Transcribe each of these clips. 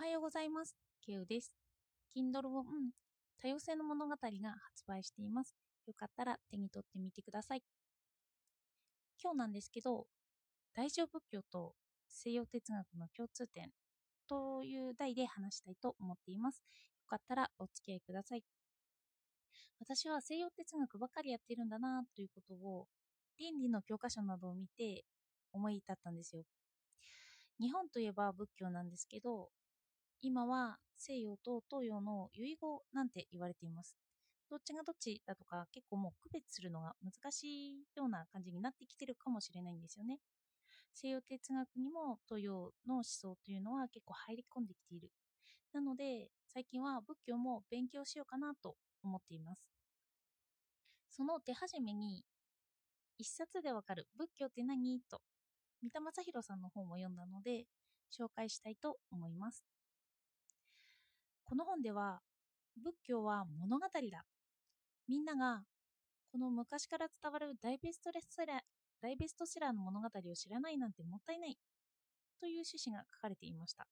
はようございます。ケウです。Kindle 本、多様性の物語が発売しています。よかったら手に取ってみてください。今日なんですけど、大乗仏教と西洋哲学の共通点という題で話したいと思っています。よかったらお付き合いください。私は西洋哲学ばかりやってるんだなということを倫理の教科書などを見て思い立ったんですよ。日本といえば仏教なんですけど、今は西洋と東洋の遺語なんて言われています。どっちがどっちだとか結構もう区別するのが難しいような感じになってきてるかもしれないんですよね。西洋哲学にも東洋の思想というのは結構入り込んできている。なので最近は仏教も勉強しようかなと思っています。その手始めに一冊でわかる仏教って何？と三田正弘さんの本を読んだので紹介したいと思います。この本では仏教は物語だ。みんながこの昔から伝わる大ベストセラー大ベストセラーの物語を知らないなんてもったいないという趣旨が書かれていました。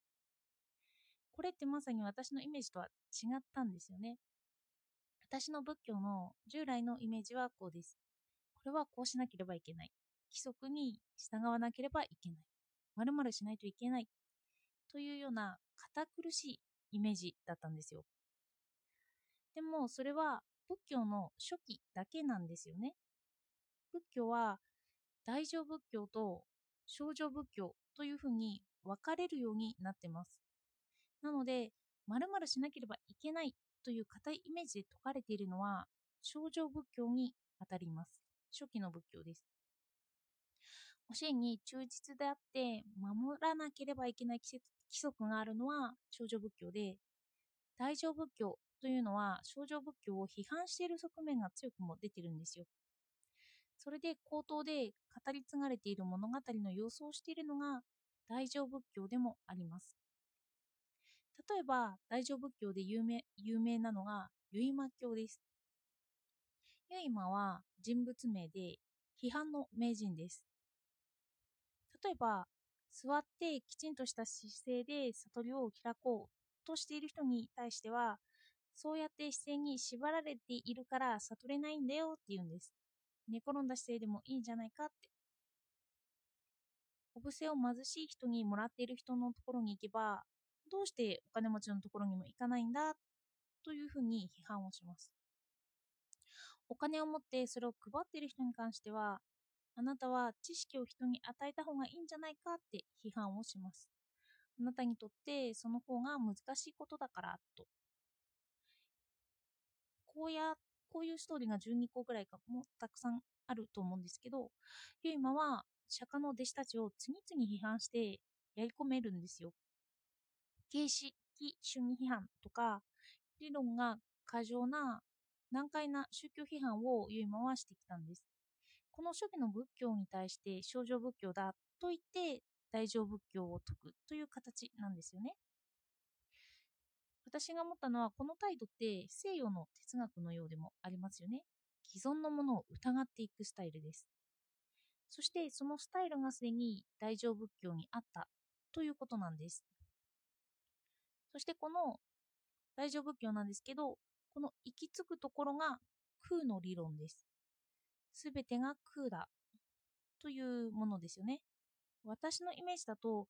これってまさに私のイメージとは違ったんですよね。私の仏教の従来のイメージはこうです。これはこうしなければいけない。規則に従わなければいけない。〇〇しないといけない。というような堅苦しいイメージだったんですよ。でもそれは仏教の初期だけなんですよね。仏教は大乗仏教と小乗仏教というふうに分かれるようになってます。なので、〇〇しなければいけないという固いイメージで説かれているのは小乗仏教にあたります。初期の仏教です。教えに忠実であって守らなければいけない季節規則があるのは少女仏教で大乗仏教というのは少女仏教を批判している側面が強くも出てるんですよ。それで口頭で語り継がれている物語の様子をしているのが大乗仏教でもあります。例えば大乗仏教で有名有名なのが結馬教です。結馬は人物名で批判の名人です。例えば、座ってきちんとした姿勢で悟りを開こうとしている人に対しては、そうやって姿勢に縛られているから悟れないんだよって言うんです。寝転んだ姿勢でもいいんじゃないかって。お布施を貧しい人にもらっている人のところに行けば、どうしてお金持ちのところにも行かないんだ？というふうに批判をします。お金を持ってそれを配っている人に関しては、あなたは知識を人に与えた方がいいんじゃないかって批判をします。あなたにとってその方が難しいことだからと。こうや、こういうストーリーが12個ぐらいかもたくさんあると思うんですけど、ユイマは釈迦の弟子たちを次々批判してやり込めるんですよ。形式主義批判とか、理論が過剰な難解な宗教批判をユイマはしてきたんです。この初期の仏教に対して少女仏教だと言って大乗仏教を説くという形なんですよね。私が思ったのはこの態度って西洋の哲学のようでもありますよね。既存のものを疑っていくスタイルです。そしてそのスタイルがすでに大乗仏教にあったということなんです。そしてこの大乗仏教なんですけど、この行き着くところが空の理論です。すべてが空だというものですよね。私のイメージだと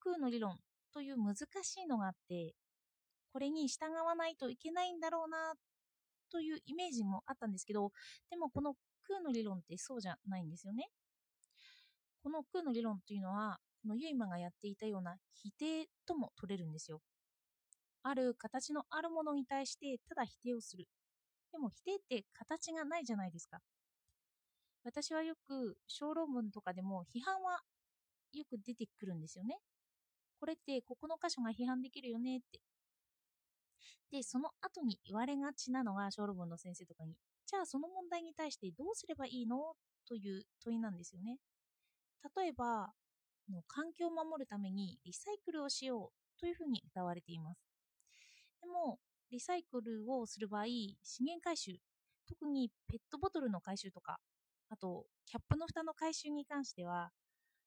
空の理論という難しいのがあってこれに従わないといけないんだろうなというイメージもあったんですけどでもこの空の理論ってそうじゃないんですよね。この空の理論というのはこのユイマがやっていたような否定とも取れるんですよ。ある形のあるものに対してただ否定をする。でも否定って形がないじゃないですか。私はよく小論文とかでも批判はよく出てくるんですよね。これってここの箇所が批判できるよねって。で、その後に言われがちなのが小論文の先生とかに、じゃあその問題に対してどうすればいいの？という問いなんですよね。例えば、の環境を守るためにリサイクルをしようというふうに歌われています。でも、リサイクルをする場合、資源回収、特にペットボトルの回収とか、あと、キャップの蓋の回収に関しては、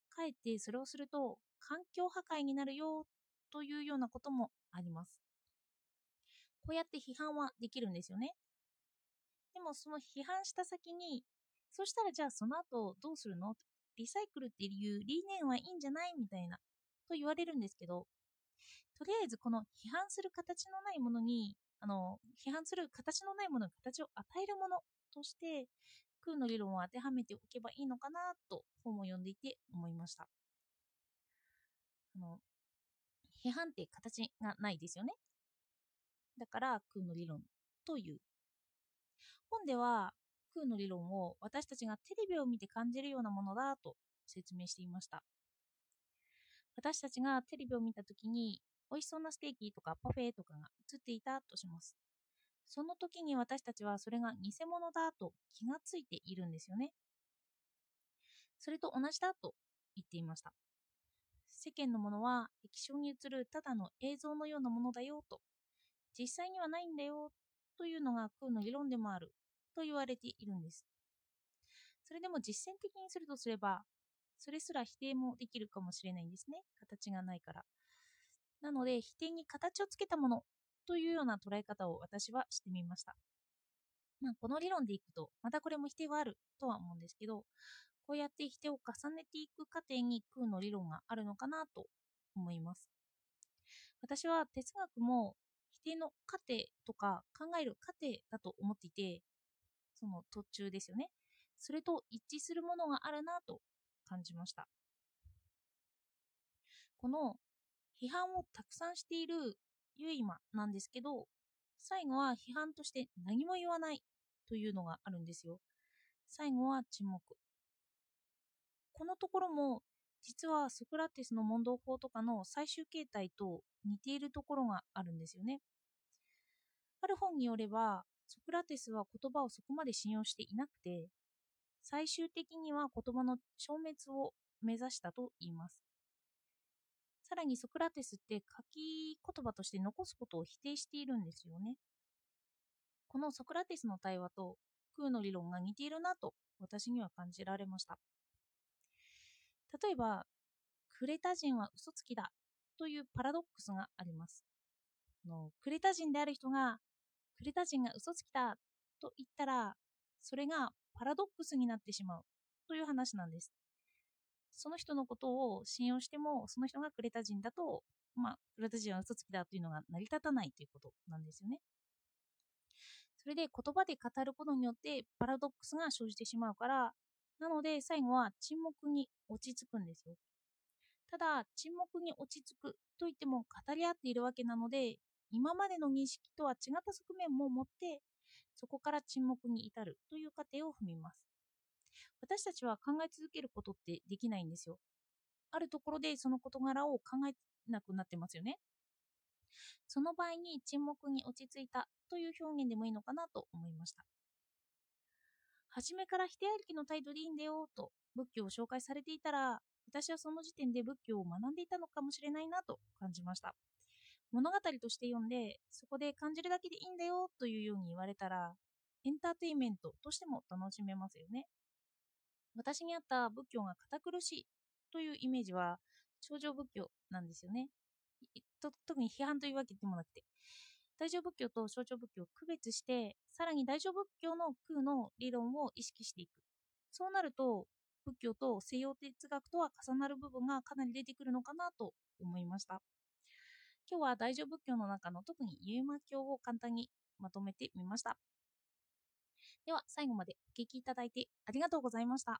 かえってそれをすると環境破壊になるよというようなこともあります。こうやって批判はできるんですよね。でもその批判した先に、そしたらじゃあその後どうするの？リサイクルっていう理念はいいんじゃない？みたいな、と言われるんですけど、とりあえずこの批判する形のないものに、あの、批判する形のないものに形を与えるものとして、空の理論を当てはめておけばいいのかなと本を読んでいて思いました。あの、批判って形がないですよね。だから空の理論という。本では空の理論を私たちがテレビを見て感じるようなものだと説明していました。私たちがテレビを見たときに美味しそうなステーキとかパフェとかが映っていたとします。その時に私たちはそれが偽物だと気がついているんですよね。それと同じだと言っていました。世間のものは液晶に映るただの映像のようなものだよと、実際にはないんだよというのが空の理論でもあると言われているんです。それでも実践的にするとすれば、それすら否定もできるかもしれないんですね。形がないから。なので、否定に形をつけたものというような捉え方を私はしてみました。まあ、この理論でいくと、またこれも否定はあるとは思うんですけど、こうやって否定を重ねていく過程に空の理論があるのかなと思います。私は哲学も否定の過程とか考える過程だと思っていて、その途中ですよね。それと一致するものがあるなと感じました。この批判をたくさんしているユイマなんですけど、最後は批判として何も言わないというのがあるんですよ。最後は沈黙。このところも実はソクラテスの問答法とかの最終形態と似ているところがあるんですよね。ある本によれば、ソクラテスは言葉をそこまで信用していなくて、最終的には言葉の消滅を目指したと言います。さらにソクラテスって書き言葉として残すことを否定しているんですよね。このソクラテスの対話と空の理論が似ているなと私には感じられました。例えば、クレタ人は嘘つきだというパラドックスがあります。のクレタ人である人が、クレタ人が嘘つきだと言ったら、それがパラドックスになってしまうという話なんです。その人のことを信用しても、その人がクレタ人だと、まあ、クレタ人は嘘つきだというのが成り立たないということなんですよね。それで言葉で語ることによってパラドックスが生じてしまうから、なので最後は沈黙に落ち着くんですよ。ただ、沈黙に落ち着くといっても語り合っているわけなので、今までの認識とは違った側面も持って、そこから沈黙に至るという過程を踏みます。私たちは考え続けることってできないんですよ。あるところでその事柄を考えなくなってますよね。その場合に沈黙に落ち着いたという表現でもいいのかなと思いました。初めから否定ありきの態度でいいんだよと仏教を紹介されていたら、私はその時点で仏教を学んでいたのかもしれないなと感じました。物語として読んで、そこで感じるだけでいいんだよというように言われたら、エンターテインメントとしても楽しめますよね。私にあった仏教が堅苦しいというイメージは、少女仏教なんですよね。特に批判というわけでもなくて。大乗仏教と象徴仏教を区別して、さらに大乗仏教の空の理論を意識していく。そうなると、仏教と西洋哲学とは重なる部分がかなり出てくるのかなと思いました。今日は大乗仏教の中の特にユーマ教を簡単にまとめてみました。では最後までお聴きいただいてありがとうございました。